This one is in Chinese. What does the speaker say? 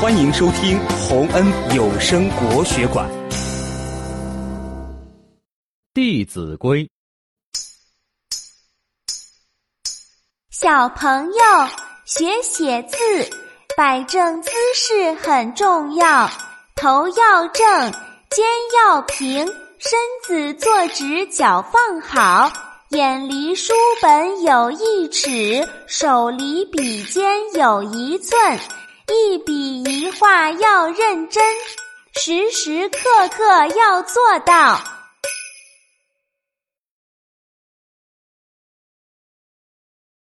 欢迎收听洪恩有声国学馆《弟子规》。小朋友学写字，摆正姿势很重要。头要正，肩要平，身子坐直，脚放好。眼离书本有一尺，手离笔尖有一寸。一笔话要认真，时时刻刻要做到。